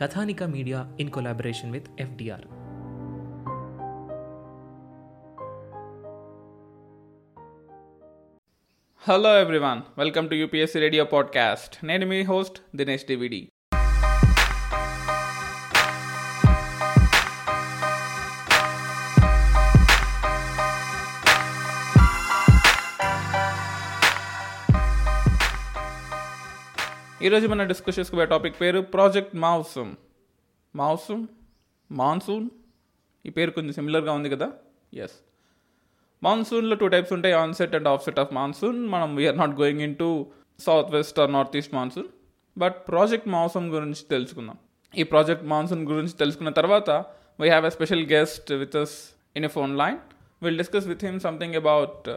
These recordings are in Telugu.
Kathanika media in collaboration with FDR hello everyone welcome to UPSC radio podcast నేను మీ హోస్ట్ దినేష్ డివిడి ఈరోజు మనం డిస్కస్ చేసుకునే టాపిక్ పేరు ప్రాజెక్ట్ మాన్సూన్ మాన్సూన్ మాన్సూన్ ఈ పేరు కొంచెం సిమిలర్గా ఉంది కదా? ఎస్ మాన్సూన్లో టూ టైప్స్ ఉంటాయి onset and offset of monsoon మనం we are not going in to south west or north east monsoon but project monsoon గురించి తెలుసుకుందాం. ఈ ప్రాజెక్ట్ మాన్సూన్ గురించి తెలుసుకున్న తర్వాత we have a special guest with us in a phone line will discuss with him something about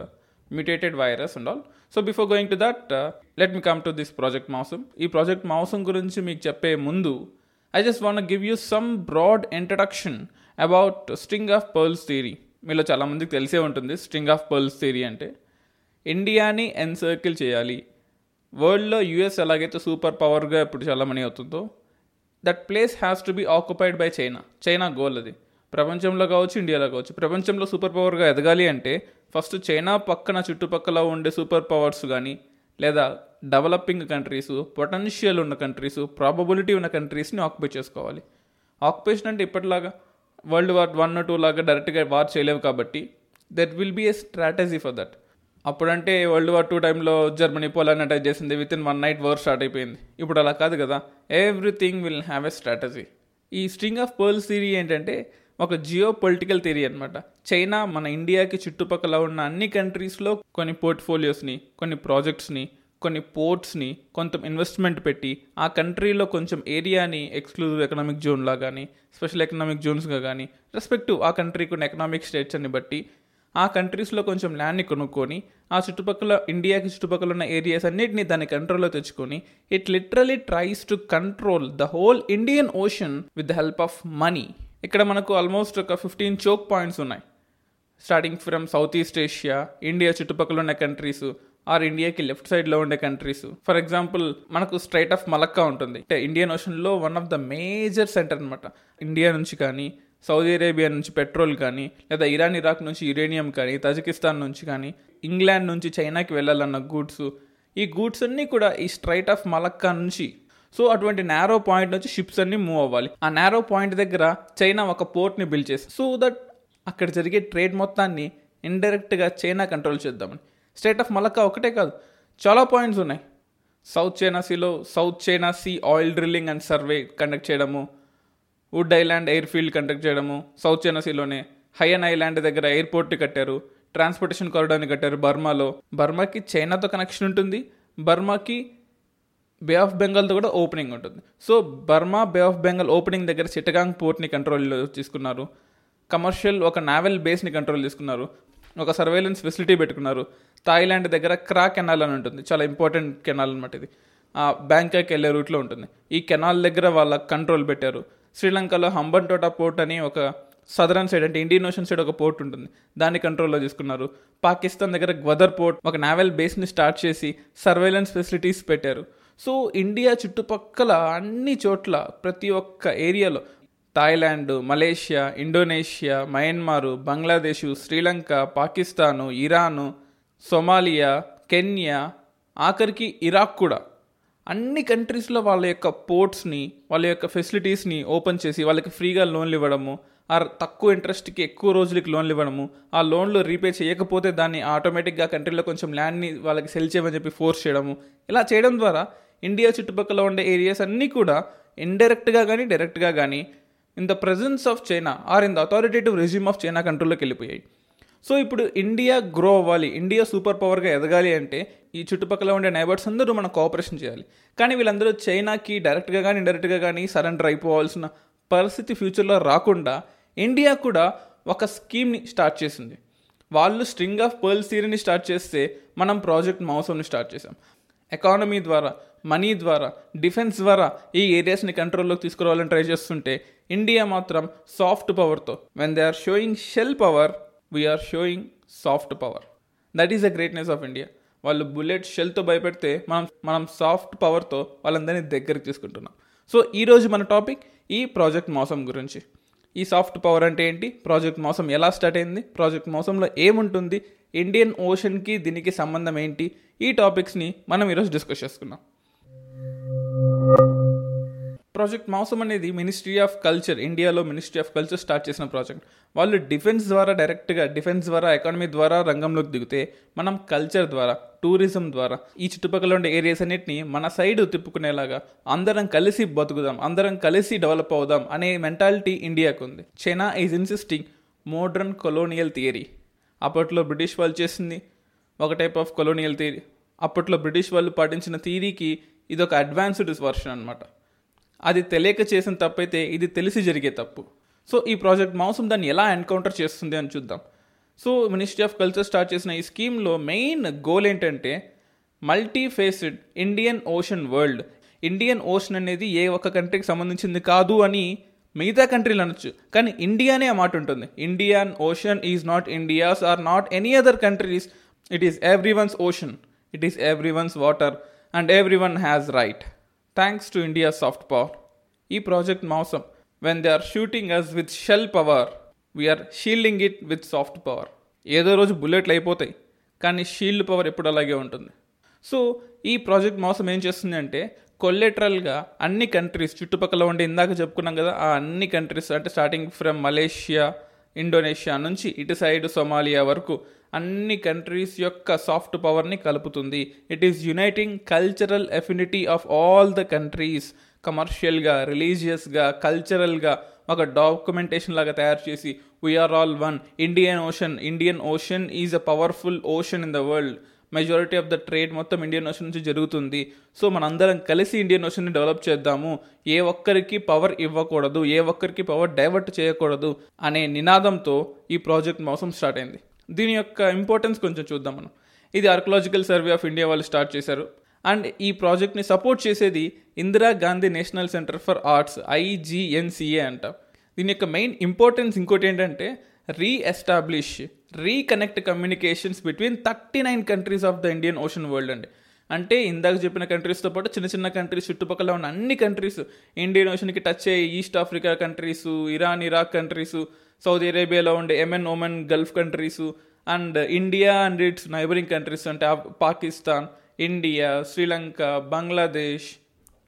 mutated virus and all so before going to that let me come to this project Mausam ఈ ప్రాజెక్ట్ మాసూమ్ గురించి మీకు చెప్పే ముందు I just want give you some broad introduction about string of pearls theory మీలో చాలామందికి తెలిసే ఉంటుంది స్ట్రింగ్ ఆఫ్ పర్ల్స్ థియరీ అంటే. ఇండియాని ఎన్సర్కిల్ చేయాలి. వరల్డ్లో యూఎస్ ఎలాగైతే సూపర్ పవర్గా ఇప్పుడు చాలా అవుతుందో that place has to be occupied by China China goal అది. ప్రపంచంలో కావచ్చు ఇండియాలో కావచ్చు ప్రపంచంలో సూపర్ పవర్గా ఎదగాలి అంటే ఫస్ట్ చైనా పక్కన చుట్టుపక్కల ఉండే సూపర్ పవర్స్ కానీ లేదా డెవలపింగ్ కంట్రీస్ పొటెన్షియల్ ఉన్న కంట్రీస్ ప్రాబబిలిటీ ఉన్న కంట్రీస్ని ఆక్యుపై చేసుకోవాలి. ఆక్యుపేషన్ అంటే ఇప్పటిలాగా వరల్డ్ వార్ వన్ టూ లాగా డైరెక్ట్గా వార్ చేయలేవు కాబట్టి that will be a strategy for that అప్పుడంటే వరల్డ్ వార్ టూ టైంలో జర్మనీ పోలాన్ అటాక్ చేసింది with in one night war start అయిపోయింది. ఇప్పుడు అలా కాదు కదా everything will have a strategy ఈ స్ట్రింగ్ ఆఫ్ పర్ల్ థియరీ ఏంటంటే ఒక జియో పొలిటికల్ థియరీ అనమాట చైనా మన ఇండియాకి చుట్టుపక్కల ఉన్న అన్ని కంట్రీస్లో కొన్ని పోర్ట్ఫోలియోస్ని కొన్ని ప్రాజెక్ట్స్ని కొన్ని పోర్ట్స్ని కొంత ఇన్వెస్ట్మెంట్ పెట్టి ఆ కంట్రీలో కొంచెం ఏరియాని ఎక్స్క్లూజివ్ ఎకనామిక్ జోన్లా కానీ స్పెషల్ ఎకనామిక్ జోన్స్గా కానీ రెస్పెక్టివ్ ఆ కంట్రీకి ఉన్న ఎకనామిక్ స్టేట్స్ అని బట్టి ఆ కంట్రీస్లో కొంచెం ల్యాండ్ని కొనుక్కొని ఆ చుట్టుపక్కల ఇండియాకి చుట్టుపక్కల ఉన్న ఏరియాస్ అన్నిటిని దాని కంట్రోల్లో తెచ్చుకొని it literally tries to control the whole Indian Ocean with the help of money ఇక్కడ మనకు ఆల్మోస్ట్ ఒక ఫిఫ్టీన్ చోక్ పాయింట్స్ ఉన్నాయి. Starting from South East Asia India చుట్టుపక్కల ఉన్న కంట్రీస్ ఆర్ ఇండియాకి లెఫ్ట్ సైడ్లో ఉండే కంట్రీస్ ఫర్ ఎగ్జాంపుల్ మనకు స్ట్రైట్ ఆఫ్ మలక్కా ఉంటుంది. అంటే Indian ఓషన్లో one of the major centre అనమాట ఇండియా నుంచి కానీ సౌదీ అరేబియా నుంచి పెట్రోల్ కానీ లేదా ఇరాన్ ఇరాక్ నుంచి యురేనియం కానీ తజకిస్తాన్ నుంచి కానీ ఇంగ్లాండ్ నుంచి చైనాకి వెళ్ళాలన్న గూడ్స్ ఈ గూడ్స్ అన్నీ కూడా ఈ స్ట్రైట్ ఆఫ్ మలక్కా నుంచి సో అటువంటి నేరో పాయింట్ నుంచి షిప్స్ అన్ని మూవ్ అవ్వాలి. ఆ నేరో పాయింట్ దగ్గర చైనా ఒక పోర్ట్ని బిల్డ్ చేసి సో దట్ అక్కడ జరిగే ట్రేడ్ మొత్తాన్ని ఇండైరెక్ట్గా చైనా కంట్రోల్ చేద్దామని. స్టేట్ ఆఫ్ మలక్కా ఒకటే కాదు చాలా పాయింట్స్ ఉన్నాయి. South China సీలో South China Sea oil drilling and survey conduct చేయడము wood island air field conduct చేయడము సౌత్ చైనా సీలోనే హయన్ ఐలాండ్ దగ్గర ఎయిర్పోర్ట్ కట్టారు ట్రాన్స్పోర్టేషన్ కారిడార్ని కట్టారు బర్మాలో బర్మాకి చైనాతో కనెక్షన్ ఉంటుంది బర్మాకి బే ఆఫ్ బెంగాల్తో కూడా ఓపెనింగ్ ఉంటుంది. So Burma Bay of Bengal opening దగ్గర చిట్టగాంగ్ పోర్ట్ని కంట్రోల్లో తీసుకున్నారు. కమర్షియల్ ఒక నావెల్ బేస్ని కంట్రోల్ తీసుకున్నారు. ఒక సర్వేలెన్స్ ఫెసిలిటీ పెట్టుకున్నారు. థాయిలాండ్ దగ్గర క్రా కెనాల్ అని ఉంటుంది. చాలా ఇంపార్టెంట్ కెనాల్ అనమాట ఇది. బ్యాంకాక్ వెళ్ళే రూట్లో ఉంటుంది. ఈ కెనాల్ దగ్గర వాళ్ళ కంట్రోల్ పెట్టారు. శ్రీలంకలో హంబన్టోటా పోర్ట్ అని ఒక సదరన్ సైడ్ అంటే ఇండియన్ ఓషన్ సైడ్ ఒక పోర్ట్ ఉంటుంది. దాన్ని కంట్రోల్లో తీసుకున్నారు. పాకిస్తాన్ దగ్గర గ్వదర్ పోర్ట్ ఒక నావెల్ బేస్ని స్టార్ట్ చేసి సర్వేలెన్స్ ఫెసిలిటీస్ పెట్టారు. సో ఇండియా చుట్టుపక్కల అన్ని చోట్ల ప్రతి ఒక్క ఏరియాలో Thailand Malaysia Indonesia Myanmar Bangladesh Sri Lanka Pakistan Iran Somalia Kenya ఆఖరికి ఇరాక్ కూడా. అన్ని కంట్రీస్లో వాళ్ళ యొక్క పోర్ట్స్ని వాళ్ళ యొక్క ఫెసిలిటీస్ని ఓపెన్ చేసి వాళ్ళకి ఫ్రీగా లోన్లు ఇవ్వడము ఆర్ తక్కువ ఇంట్రెస్ట్కి ఎక్కువ రోజులకి లోన్లు ఇవ్వడము ఆ లోన్లు రీపే చేయకపోతే దాన్ని ఆటోమేటిక్గా కంట్రీలో కొంచెం ల్యాండ్ని వాళ్ళకి సెల్ చేయమని చెప్పి ఫోర్స్ చేయడము ఇలా చేయడం ద్వారా ఇండియా చుట్టుపక్కల ఉండే ఏరియాస్ అన్నీ కూడా ఇండైరెక్ట్గా కానీ డైరెక్ట్గా కానీ in the presence of China or in the authoritative regime of China కంట్రోల్లోకి వెళ్ళిపోయాయి. సో ఇప్పుడు ఇండియా గ్రో అవ్వాలి ఇండియా సూపర్ పవర్గా ఎదగాలి అంటే ఈ చుట్టుపక్కల ఉండే నైబర్స్ అందరూ మనం కోఆపరేషన్ చేయాలి. కానీ వీళ్ళందరూ చైనాకి డైరెక్ట్గా కానీ ఇండైరెక్ట్గా కానీ సరెండర్ అయిపోవాల్సిన పరిస్థితి ఫ్యూచర్లో రాకుండా ఇండియా కూడా ఒక స్కీమ్ని స్టార్ట్ చేసింది. వాళ్ళు స్ట్రింగ్ ఆఫ్ పర్ల్ థియరీని స్టార్ట్ చేస్తే మనం ప్రాజెక్ట్ మౌసంని స్టార్ట్ చేసాం ఎకానమీ ద్వారా మనీ ద్వారా డిఫెన్స్ ద్వారా ఈ ఏరియాస్ని కంట్రోల్లోకి తీసుకురావాలని ట్రై చేస్తుంటే ఇండియా మాత్రం soft పవర్తో when they are showing shell power we're showing soft power that is the greatness of India వాళ్ళు బుల్లెట్ షెల్తో భయపెడితే మనం మనం సాఫ్ట్ పవర్తో వాళ్ళందరినీ దగ్గరికి తీసుకుంటున్నాం. సో ఈరోజు మన టాపిక్ ఈ ప్రాజెక్ట్ మోసం గురించి. ఈ సాఫ్ట్ పవర్ అంటే ఏంటి? ప్రాజెక్ట్ మోసం ఎలా స్టార్ట్ అయింది? ప్రాజెక్ట్ మోసంలో ఏముంటుంది? ఇండియన్ ఓషన్కి దీనికి సంబంధం ఏంటి? ఈ టాపిక్స్ని మనం ఈరోజు డిస్కస్ చేసుకున్నాం ప్రాజెక్ట్ మౌసం అనేది మినిస్ట్రీ ఆఫ్ కల్చర్ ఇండియాలో మినిస్ట్రీ ఆఫ్ కల్చర్ స్టార్ట్ చేసిన ప్రాజెక్ట్. వాళ్ళు డిఫెన్స్ ద్వారా డైరెక్ట్గా డిఫెన్స్ ద్వారా ఎకానమీ ద్వారా రంగంలోకి దిగితే మనం కల్చర్ ద్వారా టూరిజం ద్వారా ఈ చుట్టుపక్కల ఉండే ఏరియాస్ అన్నిటిని మన సైడ్ తిప్పుకునేలాగా అందరం కలిసి బతుకుదాం అందరం కలిసి డెవలప్ అవుదాం అనే మెంటాలిటీ ఇండియాకు ఉంది. China is insisting modern colonial theory అప్పట్లో బ్రిటిష్ వాళ్ళు చేసింది ఒక టైప్ ఆఫ్ కొలోనియల్ థియరీ అప్పట్లో బ్రిటిష్ వాళ్ళు పాటించిన థియరీకి ఇది ఒక అడ్వాన్స్డ్ వర్షన్ అనమాట అది తెలియక చేసిన తప్పైతే ఇది తెలిసి జరిగే తప్పు. సో ఈ ప్రాజెక్ట్ మౌసం దాన్ని ఎలా ఎన్కౌంటర్ చేస్తుంది అని చూద్దాం. So ministry of culture start చేసిన ఈ స్కీమ్లో మెయిన్ గోల్ ఏంటంటే multi faced Indian Ocean world. Indian Ocean అనేది ఏ ఒక్క కంట్రీకి సంబంధించింది కాదు అని మిగతా కంట్రీలు అనొచ్చు. కానీ ఇండియానే ఆ మాట ఉంటుంది. Indian Ocean is not India's or not any other countries. It is everyone's ocean. It is everyone's water. And everyone has right. Thanks to India soft power ఈ project Mausam. When they are shooting us with shell power we're shielding it with soft power ఏదో రోజు బుల్లెట్లు అయిపోతాయి కానీ షీల్డ్ పవర్ ఎప్పుడు అలాగే ఉంటుంది. సో ఈ ప్రాజెక్ట్ మోసం ఏం చేస్తుంది అంటే కొల్లెటరల్గా అన్ని కంట్రీస్ చుట్టుపక్కల ఉండే ఇందాక చెప్పుకున్నాం కదా ఆ అన్ని కంట్రీస్ అంటే స్టార్టింగ్ ఫ్రమ్ మలేషియా ఇండోనేషియా నుంచి ఇటు సైడ్ సొమాలియా వరకు అన్ని కంట్రీస్ యొక్క సాఫ్ట్ పవర్ని కలుపుతుంది. It is uniting cultural affinity of all the countries కమర్షియల్గా రిలీజియస్గా కల్చరల్గా ఒక డాక్యుమెంటేషన్ లాగా తయారు చేసి we're all one Indian Ocean Indian Ocean is a powerful ocean in the world majority of the trade మొత్తం ఇండియన్ ఓషన్ నుంచి జరుగుతుంది. సో మనందరం కలిసి ఇండియన్ ఓషన్ని డెవలప్ చేద్దాము. ఏ ఒక్కరికి పవర్ ఇవ్వకూడదు ఏ ఒక్కరికి పవర్ డైవర్ట్ చేయకూడదు అనే నినాదంతో ఈ ప్రాజెక్ట్ మోసం స్టార్ట్ అయింది. దీని యొక్క ఇంపార్టెన్స్ కొంచెం చూద్దాం మనం. ఇది ఆర్కలాజికల్ సర్వే ఆఫ్ ఇండియా వాళ్ళు స్టార్ట్ చేశారు. అండ్ ఈ ప్రాజెక్ట్ని సపోర్ట్ చేసేది Indira Gandhi national centre for arts IGNCA అంట. దీని యొక్క మెయిన్ ఇంపార్టెన్స్ ఇంకోటి ఏంటంటే reestablish reconnect communications between thirty nine countries of the Indian Ocean world అండి. అంటే ఇందాక చెప్పిన కంట్రీస్తో పాటు చిన్న చిన్న కంట్రీస్ చుట్టుపక్కల ఉన్న అన్ని కంట్రీస్ ఇండియన్ ఓషన్కి టచ్ అయ్యే East Africa countries Iran Iraq countries Saudi అరేబియాలో ఉండే Yemen Oman Gulf countries and India and its neighbouring countries అంటే Pakistan India Sri Lanka Bangladesh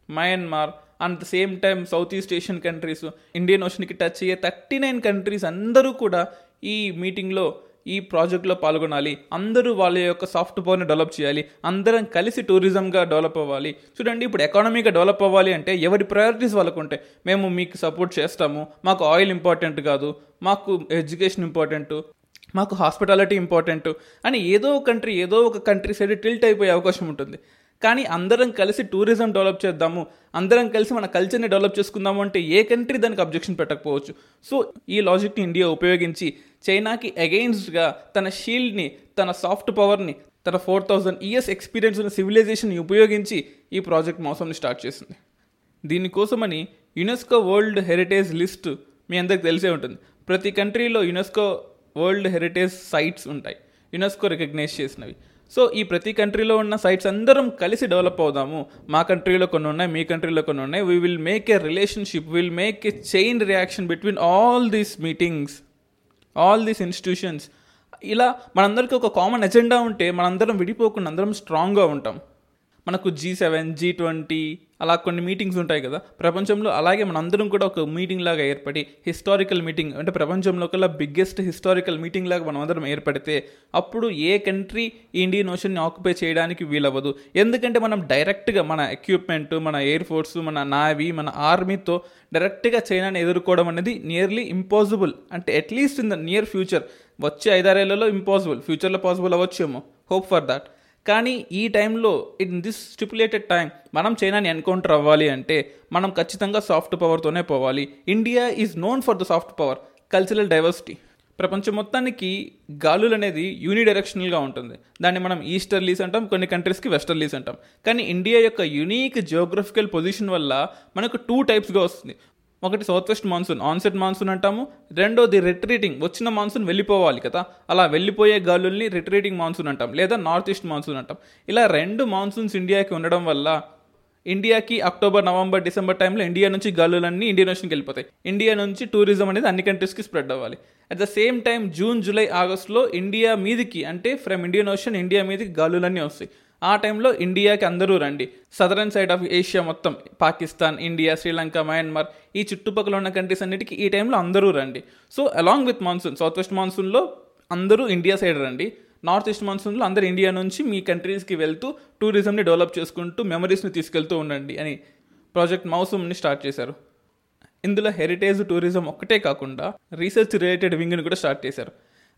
Myanmar and the same time South East Asian countries Indian ఓషన్కి touch అయ్యే థర్టీ నైన్ కంట్రీస్ అందరూ కూడా ఈ మీటింగ్లో ఈ ప్రాజెక్ట్లో పాల్గొనాలి. అందరూ వాళ్ళ యొక్క సాఫ్ట్ పవర్ని డెవలప్ చేయాలి. అందరం కలిసి టూరిజంగా డెవలప్ అవ్వాలి. చూడండి ఇప్పుడు ఎకానమీగా డెవలప్ అవ్వాలి అంటే ఎవరి ప్రయారిటీస్ వాళ్ళకు ఉంటాయి. మేము మీకు సపోర్ట్ చేస్తాము. మాకు ఆయిల్ ఇంపార్టెంట్ కాదు. మాకు ఎడ్యుకేషన్ ఇంపార్టెంట్ మాకు హాస్పిటాలిటీ ఇంపార్టెంట్ అని ఏదో ఒక కంట్రీ ఏదో ఒక కంట్రీ సైడ్ టిల్ట్ అయిపోయే అవకాశం ఉంటుంది. కానీ అందరం కలిసి టూరిజం డెవలప్ చేద్దాము అందరం కలిసి మన కల్చర్ని డెవలప్ చేసుకుందాము అంటే ఏ కంట్రీ దానికి అబ్జెక్షన్ పెట్టకపోవచ్చు. సో ఈ లాజిక్ని ఇండియా ఉపయోగించి చైనాకి అగెయిన్స్ట్గా తన షీల్డ్ని తన సాఫ్ట్ పవర్ని తన ఫోర్ థౌజండ్ ఇయర్స్ ఎక్స్పీరియన్స్ ఉన్న సివిలైజేషన్ని ఉపయోగించి ఈ ప్రాజెక్ట్ మోసంని స్టార్ట్ చేసింది. దీనికోసమని యునెస్కో వరల్డ్ హెరిటేజ్ లిస్ట్ మీ అందరికి తెలిసే ఉంటుంది. ప్రతి కంట్రీలో యునెస్కో వరల్డ్ హెరిటేజ్ సైట్స్ ఉంటాయి. యునెస్కో రికగ్నైజ్ చేసినవి. సో ఈ ప్రతి కంట్రీలో ఉన్న సైట్స్ అందరం కలిసి డెవలప్ అవుదాము. మా కంట్రీలో కొన్ని ఉన్నాయి మీ కంట్రీలో కొన్ని ఉన్నాయి. We will make a relationship will make a chain reaction between all these meetings all these institutions ఇలా మనందరికీ ఒక కామన్ ఎజెండా ఉంటే మనందరం విడిపోకుండా అందరం స్ట్రాంగ్గా ఉంటాం. మనకు జీ సెవెన్ జీ ట్వంటీ అలా కొన్ని మీటింగ్స్ ఉంటాయి కదా. ప్రపంచంలో అలాగే మనందరం కూడా ఒక మీటింగ్ లాగా ఏర్పడి హిస్టారికల్ మీటింగ్ అంటే ప్రపంచంలో కల్లా బిగ్గెస్ట్ హిస్టారికల్ మీటింగ్ లాగా మనం అందరం ఏర్పడితే అప్పుడు ఏ కంట్రీ ఈ ఇండియన్ ఓషన్ని ఆక్యుపై చేయడానికి వీలవ్వదు. ఎందుకంటే మనం డైరెక్ట్గా మన ఎక్విప్మెంట్ మన ఎయిర్ ఫోర్స్ మన నావీ మన ఆర్మీతో డైరెక్ట్గా చైనాని ఎదుర్కోవడం అనేది నియర్లీ ఇంపాసిబుల్ అంటే at least in the near future వచ్చే ఐదారేళ్ళలో ఇంపాసిబుల్ ఫ్యూచర్లో పాసిబుల్ అవ్వచ్చేమో. హోప్ ఫర్ దాట్ కానీ ఈ టైంలో ఇన్ దిస్ స్టిపులేటెడ్ టైం మనం చైనాని ఎన్కౌంటర్ అవ్వాలి అంటే మనం ఖచ్చితంగా సాఫ్ట్ పవర్తోనే పోవాలి. India is known for the soft power cultural diversity ప్రపంచం మొత్తానికి గాలులు అనేది యూనిడైరెక్షనల్గా ఉంటుంది. దాన్ని మనం ఈస్టర్లీస్ అంటాం కొన్ని కంట్రీస్కి వెస్టర్లీస్ అంటాం. కానీ ఇండియా యొక్క యునీక్ జియోగ్రఫికల్ పొజిషన్ వల్ల మనకు టూ టైప్స్గా వస్తుంది. ఒకటి south west monsoon onset monsoon అంటాము. రెండోది రిట్రీటింగ్ వచ్చిన మాన్సూన్ వెళ్ళిపోవాలి కదా. అలా వెళ్ళిపోయే గాలుల్ని రిట్రీటింగ్ మాన్సూన్ అంటాం లేదా నార్త్ ఈస్ట్ మాన్సూన్ అంటాం. ఇలా రెండు మాన్సూన్స్ ఇండియాకి ఉండడం వల్ల ఇండియాకి అక్టోబర్ నవంబర్ డిసెంబర్ టైంలో ఇండియా నుంచి గాలులన్నీ ఇండియన్ ఓషన్కి వెళ్ళిపోతాయి. ఇండియా నుంచి టూరిజం అనేది అన్ని కంట్రీస్కి స్ప్రెడ్ అవ్వాలి. At the same time June July ఆగస్ట్లో ఇండియా మీదికి అంటే ఫ్రమ్ ఇండియన్ ఓషన్ ఇండియా మీదకి గాలులన్నీ వస్తాయి. ఆ టైంలో ఇండియాకి అందరూ రండి. సదరన్ సైడ్ ఆఫ్ ఏషియా మొత్తం పాకిస్తాన్ ఇండియా శ్రీలంక మయన్మార్ ఈ చుట్టుపక్కల ఉన్న కంట్రీస్ అన్నిటికీ ఈ టైంలో అందరూ రండి. So along with monsoon south west మాన్సూన్లో అందరూ ఇండియా సైడ్ రండి. నార్త్ ఈస్ట్ మాన్సూన్లో అందరు ఇండియా నుంచి మీ కంట్రీస్కి వెళ్తూ టూరిజంని డెవలప్ చేసుకుంటూ మెమరీస్ని తీసుకెళ్తూ ఉండండి అని ప్రాజెక్ట్ మౌసూమ్ని స్టార్ట్ చేశారు. ఇందులో హెరిటేజ్ టూరిజం ఒక్కటే కాకుండా రీసెర్చ్ రిలేటెడ్ వింగ్ని కూడా స్టార్ట్ చేశారు.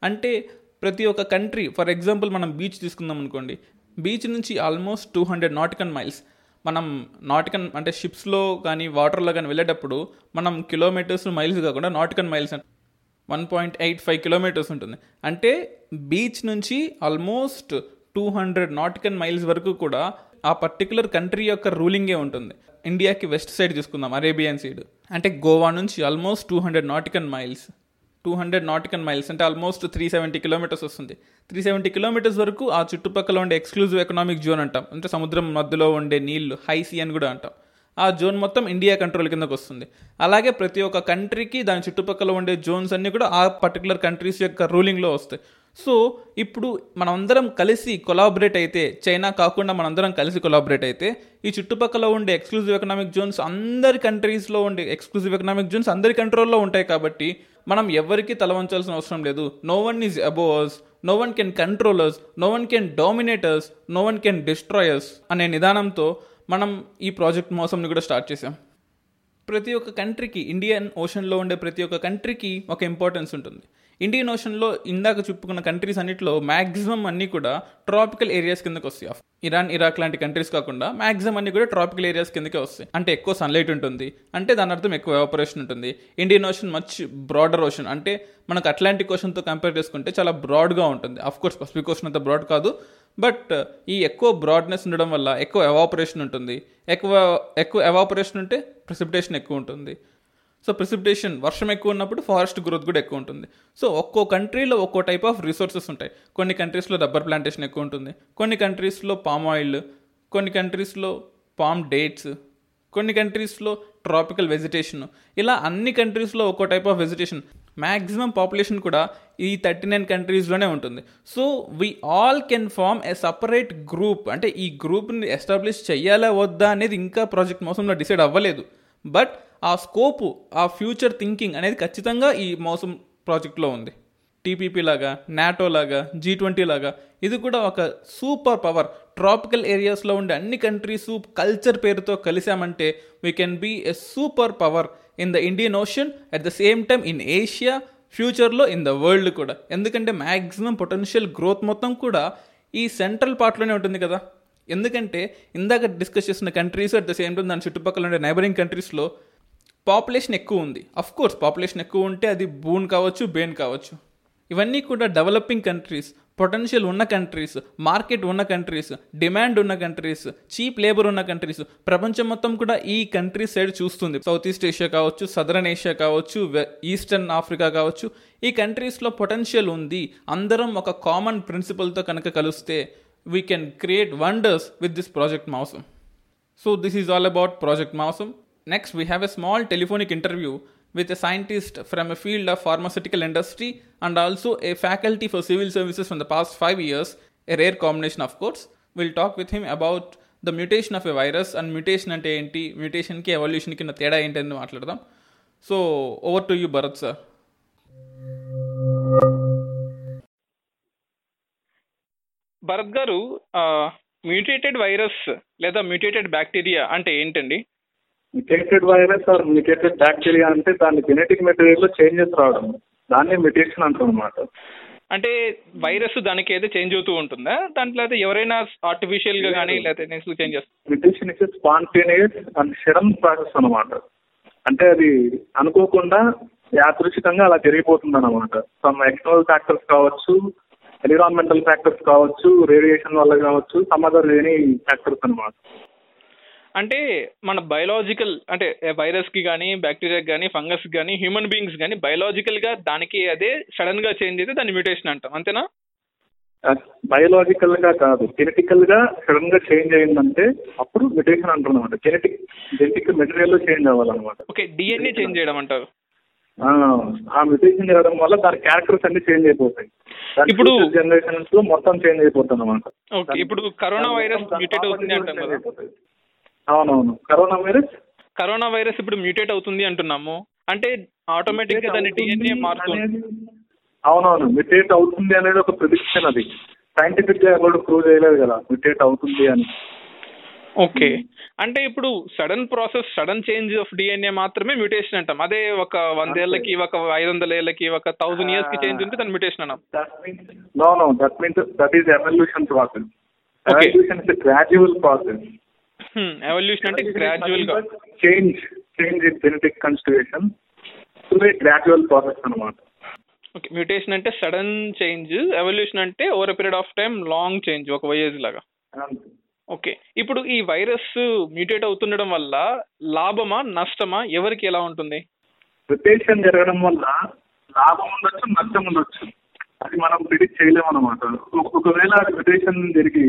అంటే ప్రతి ఒక్క కంట్రీ ఫర్ ఎగ్జాంపుల్ మనం బీచ్ తీసుకుందాం అనుకోండి. బీచ్ నుంచి almost two hundred nautical miles. మనం నాటికన్ అంటే షిప్స్లో కానీ వాటర్లో కానీ వెళ్ళేటప్పుడు మనం కిలోమీటర్స్ మైల్స్ కాకుండా nautical miles one point eight five kilometres ఉంటుంది. అంటే బీచ్ నుంచి almost two hundred nautical miles వరకు కూడా ఆ పర్టికులర్ కంట్రీ యొక్క రూలింగే ఉంటుంది. ఇండియాకి వెస్ట్ సైడ్ తీసుకుందాం అరేబియన్ సైడ్. అంటే గోవా నుంచి almost two hundred nautical miles. Two hundred nautical miles అంటే ఆల్మోస్ట్ త్రీ సెవెంటీ కిలోమీటర్స్ వస్తుంది. త్రీ సెవెంటీ కిలోమీటర్స్ వరకు ఆ చుట్టుపక్కల ఉండే ఎక్స్క్లూజివ్ ఎకనామిక్ జోన్ అంటాం. అంటే సముద్రం మధ్యలో ఉండే నీళ్ళు హై సీ అని కూడా అంటాం. ఆ జోన్ మొత్తం ఇండియా కంట్రోల్ కిందకు వస్తుంది. అలాగే ప్రతి ఒక్క కంట్రీకి దాని చుట్టుపక్కల ఉండే జోన్స్ అన్నీ కూడా ఆ పర్టికులర్ కంట్రీస్ యొక్క రూలింగ్లో వస్తాయి. సో ఇప్పుడు మనందరం కలిసి కొలాబరేట్ అయితే చైనా కాకుండా మనందరం కలిసి కొలాబరేట్ అయితే ఈ చుట్టుపక్కల ఉండే ఎక్స్క్లూజివ్ ఎకనామిక్ జోన్స్ అందరి కంట్రీస్లో ఉండే ఎక్స్క్లూజివ్ ఎకనామిక్ జోన్స్ అందరి కంట్రోల్లో ఉంటాయి కాబట్టి మనం ఎవరికి తల వంచాల్సిన అవసరం లేదు. No one is above us no one can control us no one can dominate us no one can destroy us అనే నిదానంతో మనం ఈ ప్రాజెక్ట్ మోసంని కూడా స్టార్ట్ చేసాం ప్రతి ఒక్క కంట్రీకి ఇండియన్ ఓషన్లో ఉండే ప్రతి ఒక్క కంట్రీకి ఒక ఇంపార్టెన్స్ ఉంటుంది. ఇండియన్ ఓషన్లో ఇందాక చెప్పుకున్న కంట్రీస్ అన్నింటిలో మ్యాక్సిమం అన్నీ కూడా ట్రాపికల్ ఏరియాస్ కిందకి వస్తాయి. ఇరాన్ ఇరాక్ లాంటి కంట్రీస్ కాకుండా మ్యాక్సిమం అన్ని కూడా ట్రాపికల్ ఏరియాస్ కిందకే వస్తాయి. అంటే ఎక్కువ సన్లైట్ ఉంటుంది. అంటే దాని అర్థం ఎక్కువ ఎవాపరేషన్ ఉంటుంది. Indian Ocean much broader ocean అంటే మనకు అట్లాంటిక్ ఓషన్తో కంపేర్ చేసుకుంటే చాలా బ్రాడ్గా ఉంటుంది. అఫ్ కోర్స్ పసిఫిక్ ఓషన్ అంత బ్రాడ్ కాదు. బట్ ఈ ఎక్కువ బ్రాడ్నెస్ ఉండడం వల్ల ఎక్కువ ఎవాపరేషన్ ఉంటుంది. ఎక్కువ ఎక్కువ ఎవాపరేషన్ ఉంటే ప్రెసిపిటేషన్ ఎక్కువ ఉంటుంది. సో ప్రిసిప్టేషన్ వర్షం ఎక్కువ ఉన్నప్పుడు ఫారెస్ట్ గ్రోత్ కూడా ఎక్కువ ఉంటుంది. సో ఒక్కో కంట్రీలో ఒక్కో టైప్ ఆఫ్ రిసోర్సెస్ ఉంటాయి. కొన్ని కంట్రీస్లో రబ్బర్ ప్లాంటేషన్ ఎక్కువ ఉంటుంది. కొన్ని కంట్రీస్లో పామ్ ఆయిల్ కొన్ని కంట్రీస్లో పామ్ డేట్స్ కొన్ని కంట్రీస్లో ట్రాపికల్ వెజిటేషన్ ఇలా అన్ని కంట్రీస్లో ఒక్కో type of vegetation maximum population కూడా ఈ థర్టీ నైన్ కంట్రీస్లోనే ఉంటుంది. So we all can form a separate group అంటే ఈ గ్రూప్ని ఎస్టాబ్లిష్ చేయాలా వద్దా అనేది ఇంకా ప్రాజెక్ట్ మోసంలో డిసైడ్ అవ్వలేదు. బట్ ఆ స్కోపు ఆ ఫ్యూచర్ థింకింగ్ అనేది ఖచ్చితంగా ఈ మోసం ప్రాజెక్ట్లో ఉంది. టీపీపీ లాగా నాటో లాగా జీ ట్వంటీ లాగా ఇది కూడా ఒక సూపర్ పవర్. ట్రాపికల్ ఏరియాస్లో ఉండే అన్ని కంట్రీస్ కల్చర్ పేరుతో కలిసామంటే we can be a super power in the Indian Ocean at the same time in Asia ఫ్యూచర్లో ఇన్ ద వరల్డ్ కూడా. ఎందుకంటే మ్యాక్సిమం పొటెన్షియల్ గ్రోత్ మొత్తం కూడా ఈ సెంట్రల్ పార్ట్లోనే ఉంటుంది కదా. ఎందుకంటే ఇందాక డిస్కస్ చేసిన countries at the same time దాని చుట్టుపక్కల ఉండే నైబరింగ్ కంట్రీస్లో పాపులేషన్ ఎక్కువ ఉంది. అఫ్ కోర్స్ పాపులేషన్ ఎక్కువ ఉంటే అది బూన్ కావచ్చు బేన్ కావచ్చు. ఇవన్నీ కూడా డెవలపింగ్ కంట్రీస్ పొటెన్షియల్ ఉన్న కంట్రీస్ మార్కెట్ ఉన్న కంట్రీస్ డిమాండ్ ఉన్న కంట్రీస్ చీప్ లేబర్ ఉన్న కంట్రీస్ ప్రపంచం మొత్తం కూడా ఈ కంట్రీస్ సైడ్ చూస్తుంది. సౌత్ ఈస్ట్ ఏషియా కావచ్చు సదరన్ ఏషియా కావచ్చు ఈస్టర్న్ ఆఫ్రికా కావచ్చు ఈ కంట్రీస్లో పొటెన్షియల్ ఉంది. అందరం ఒక కామన్ ప్రిన్సిపల్తో కనుక కలిస్తే we can create wonders with this project Mausam so this is all about project Mausam next we have a small telephonic interview with a scientist from a field of pharmaceutical industry and also a faculty for civil services from the past five years, a rare combination, of course. We'll talk with him about the mutation of a virus and mutation అంటే ఏంటి మ్యూటేషన్కి ఎవల్యూషన్కి ఉన్న తేడా ఏంటి అని మాట్లాడదాం so over to you Bharat sir Bharat garu mutated virus లేదా మ్యూటేటెడ్ బ్యాక్టీరియా అంటే ఏంటండి mutated virus or mutated bacteria అంటే దాని జెనెటిక్ మెటీరియల్లో చేంజెస్ రావడం. దాన్ని మ్యుటేషన్ అంటాం అనమాట అంటే వైరస్ దానికి అయితే చేంజ్ అవుతూ ఉంటుందా? దాంట్లో అయితే ఎవరైనా ఆర్టిఫిషియల్గా కానీ లేకపోతే చేంజ్ చేస్తారు is spontaneous and sudden process అనమాట అంటే అది అనుకోకుండా యాదృచ్ఛికంగా అలా జరిగిపోతుంది అనమాట సమ్ ఎక్స్టర్నల్ ఫ్యాక్టర్స్ కావచ్చు ఎన్విరాన్మెంటల్ ఫ్యాక్టర్స్ కావచ్చు రేడియేషన్ వల్ల కావచ్చు సమ్ అదర్ ఎనీ ఫ్యాక్టర్స్ అనమాట అంటే మన బయలాజికల్ అంటే వైరస్కి కానీ బ్యాక్టీరియాకి కానీ ఫంగస్ కానీ హ్యూమన్ బీయింగ్స్ కానీ బయలాజికల్గా దానికి అదే సడన్గా చేంజ్ అయితే దాన్ని మ్యూటేషన్ అంటాం. అంతేనా? బయోలాజికల్గా కాదు. జెనెటికల్గా సడన్గా చేంజ్ అయిందంటే అప్పుడు మ్యుటేషన్ అంటాం అనమాట జెనెటిక్ జెనెటిక్ మెటీరియల్లో చేంజ్ అవ్వాలన్నమాట. ఓకే డిఎన్ఏ చేంజ్ చేయడం అంటారు. ఆ, మ్యుటేషన్ చేయడం వల్ల దాని క్యారెక్టర్స్ అన్ని చేంజ్ అయిపోతాయి. ఇప్పుడు- జనరేషన్స్లో మొత్తం చేంజ్ అయిపోతుంది అనమాట ఇప్పుడు కరోనా వైరస్ మ్యూటేట్ అవుతుంది అంటాం కదా. అవునవును. Corona virus? కరోనా వైరస్ ఇప్పుడు మ్యూటేట్ అవుతుంది అంటున్నాము. అంటే ఆటోమేటిక్గా దాని డిఎన్ఏ మారుతుంది అవునవును. మ్యుటేట్ అవుతుంది అనేది ఒక ప్రిడిక్షన్ అది. సైంటిఫిక్గా ఎవరు ప్రూవ్ చేయలేదు కదా. మ్యుటేట్ అవుతుంది అని. ఓకే. అంటే ఇప్పుడు sudden process sudden change of DNA మాత్రమే మ్యూటేషన్ అంటాం. అదే ఒక వందేళ్ళకి ఒక ఐదు వందల ఏళ్ళకి ఒక థౌసండ్ ఇయర్స్కి చేంజ్ ఉంటే దాన్ని మ్యూటేషన్ అన్నాం. No no that means that is evolution process. Evolution is gradual process evolution అంటే గ్రాడ్యువల్గా. Change change in genetic constitution gradual process అనమాట ఓకే మ్యూటేషన్ అంటే సడన్ చేంజ్ ఎవల్యూషన్ అంటే over period of time long change ఒక వయేజ్ లాగా. ఓకే ఇప్పుడు ఈ వైరస్ మ్యూటేట్ అవుతుండడం వల్ల లాభమా నష్టమా ఎవరికి ఎలా ఉంటుంది? రిటేషన్ జరగడం వల్ల లాభం ఉండొచ్చు నష్టం ఉండొచ్చు. అది మనం ప్రిడిక్ట్ చేయలేము అనమాట ఒకవేళ రిటేషన్ జరిగి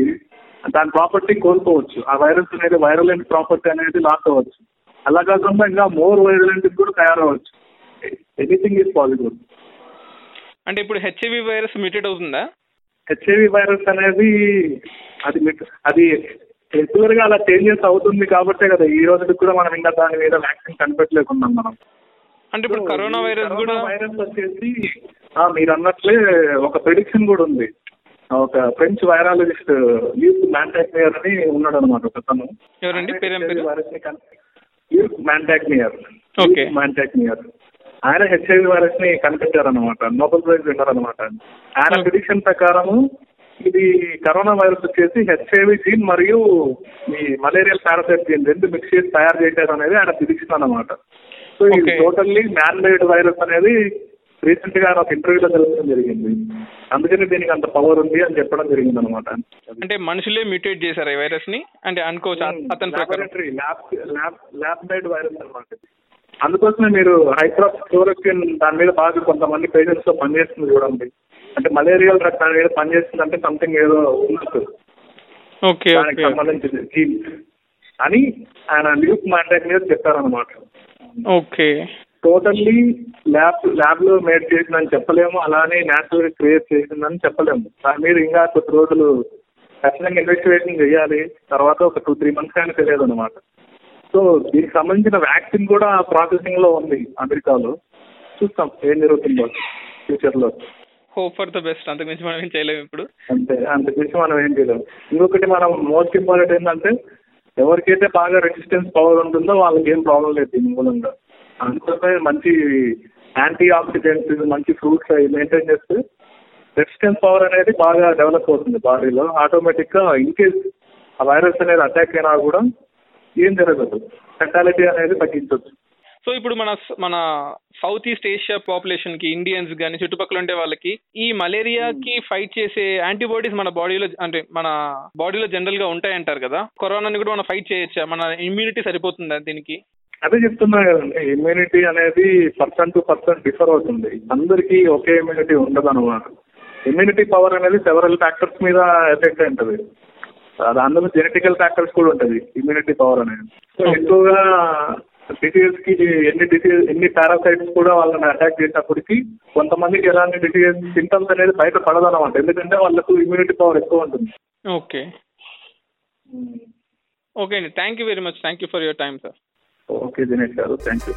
దాని ప్రాపర్టీ కోల్పోవచ్చు. ఆ వైరస్ అనేది వైరలెంట్ ప్రాపర్టీ అనేది లాస్ అవ్వచ్చు. అలా కాకుండా ఇంకా మోర్ వైరలెంట్ కూడా తయారవచ్చు ఎనీథింగ్ ఈజ్ పాసిబుల్ అంటే ఇప్పుడు హెచ్ఐవి వైరస్ మ్యూటేట్ అవుతుందా? హెచ్ఐవి వైరస్ అనేది అది అది రెగ్యులర్గా అలా చేంజెస్ అవుతుంది కాబట్టే కదా ఈ రోజుకి కూడా మనం ఇంకా దాని మీద వ్యాక్సిన్ కనిపెట్టలేకున్నాం మనం. అంటే ఇప్పుడు కరోనా వైరస్ కూడా వైరస్ వచ్చేసి మీరు అన్నట్లే ఒక ప్రిడిక్షన్ కూడా ఉంది. ఒక ఫ్రెంచ్ వైరాలజిస్ట్ యూత్ మ్యాంటాక్నియర్ అని ఉన్నాడు అనమాట ఒక తను ఎవరండి? పేరేం పేరు? Youth మ్యాంటాక్నియర్ Okay. మ్యాంటాక్నియర్ ఆయన హెచ్ఐవి వైరస్ని కనిపెట్టారనమాట నోబెల్ ప్రైజ్ విన్నర్ అనమాట ఆయన. ప్రిడిక్షన్ ప్రకారము ఇది కరోనా వైరస్ వచ్చేసి హెచ్ఐవి జీన్ మరియు ఈ మలేరియల్ పారాసైట్ జీన్ రెండు మిక్స్ చేసి తయారు చేశారు అనేది ఆయన ప్రిడిక్షన్ అనమాట సో ఇది. టోటల్లీ మ్యాన్ మేడ్ వైరస్ అనేది రీసెంట్గా ఒక ఇంటర్వ్యూలో తెలపడం జరిగింది. అందుకని దీనికి అంత పవర్ ఉంది అని చెప్పడం జరిగింది అనమాట అంటే మనుషులే మ్యూటేట్ చేశారు ఈ వైరస్ని? అంటే అనుకోవచ్చు అత- అతని ప్రకారం. Laboratory lab lab lab made virus అనమాట అందుకోసమే మీరు హైడ్రాక్స్ క్లోరోక్విన్ దాని మీద బాగా కొంతమంది పేషెంట్స్లో పనిచేస్తుంది చూడండి. అంటే మలేరియల్ డ్రగ్ దాని మీద పనిచేస్తుంది అంటే సంథింగ్ ఏదో ఉన్నట్టు. ఓకే దానికి సంబంధించింది జీన్ అని ఆయన మాంటాక్ మీద చెప్పారనమాట ఓకే. టోటల్లీ ల్యాబ్ ల్యాబ్లో మేడ్ చేసిందని చెప్పలేము. అలానే న్యాచురల్గా క్రియేట్ చేసిందని చెప్పలేము. దాని మీద ఇంకా కొద్ది రోజులు ఖచ్చితంగా ఇన్వెస్టిగేషన్ చేయాలి. తర్వాత ఒక టూ త్రీ మంత్స్ కానీ తెలియదు అనమాట సో దీనికి సంబంధించిన వ్యాక్సిన్ కూడా ప్రాసెసింగ్లో ఉంది అమెరికాలో. చూస్తాం ఏం జరుగుతుందో ఫ్యూచర్లో. హోప్ ఫర్ ద బెస్ట్ అంతకుమించి మనం ఏం చేయలేము ఇప్పుడు. అంతే అంత చూసి మనం ఏం చేయలేము. ఇంకొకటి మనం మోస్ట్ ఇంపార్టెంట్ ఏంటంటే ఎవరికైతే బాగా రెసిస్టెన్స్ పవర్ ఉంటుందో వాళ్ళకి ఏం ప్రాబ్లం లేదు దీని మూలంగా. అందుకోసమే మంచి యాంటీ ఆక్సిడెంట్స్ మంచి ఫ్రూట్స్ అవి మెయింటైన్ చేస్తే రెసిస్టెన్స్ పవర్ అనేది బాగా డెవలప్ అవుతుంది బాడీలో. ఆటోమేటిక్గా ఇన్ కేస్ ఆ వైరస్ అనేది అటాక్ అయినా కూడా ఏం జరగదు. ఫెటాలిటీ అనేది తగ్గించవచ్చు సో ఇప్పుడు మన మన సౌత్ ఈస్ట్ ఏషియా పాపులేషన్కి ఇండియన్స్ కానీ చుట్టుపక్కల ఉండే వాళ్ళకి ఈ మలేరియాకి ఫైట్ చేసే యాంటీబాడీస్ మన బాడీలో అంటే మన బాడీలో జనరల్గా ఉంటాయంటారు కదా. కరోనాని కూడా మనం ఫైట్ చేయొచ్చా? మన ఇమ్యూనిటీ సరిపోతుందా దీనికి? అదే చెప్తున్నా కదండి ఇమ్యూనిటీ అనేది పర్సన్ టు పర్సన్ డిఫర్ అవుతుంది. అందరికీ ఒకే ఇమ్యూనిటీ ఉండదు అనమాట ఇమ్యూనిటీ పవర్ అనేది సెవరల్ ఫ్యాక్టర్స్ మీద ఎఫెక్ట్ అయి ఉంటుంది అది అందులో జెనెటికల్ ఫ్యాక్టర్స్ కూడా ఉంటుంది ఇమ్యూనిటీ పవర్ అనేది. సో ఎక్కువగా డిసీజ్కి ఎన్ని డిసీజ్ ఎన్ని పారాసైట్స్ కూడా వాళ్ళని అటాక్ చేసినప్పటికీ కొంతమందికి ఎలాంటి డిసీజ్ సింటమ్స్ అనేది బయట పడదన్నమాట. ఎందుకంటే వాళ్ళకు ఇమ్యూనిటీ పవర్ ఎక్కువ ఉంటుంది. ఓకే ఓకే అండి. Thank you very much thank you for your time sir okay Dinesh garu thank you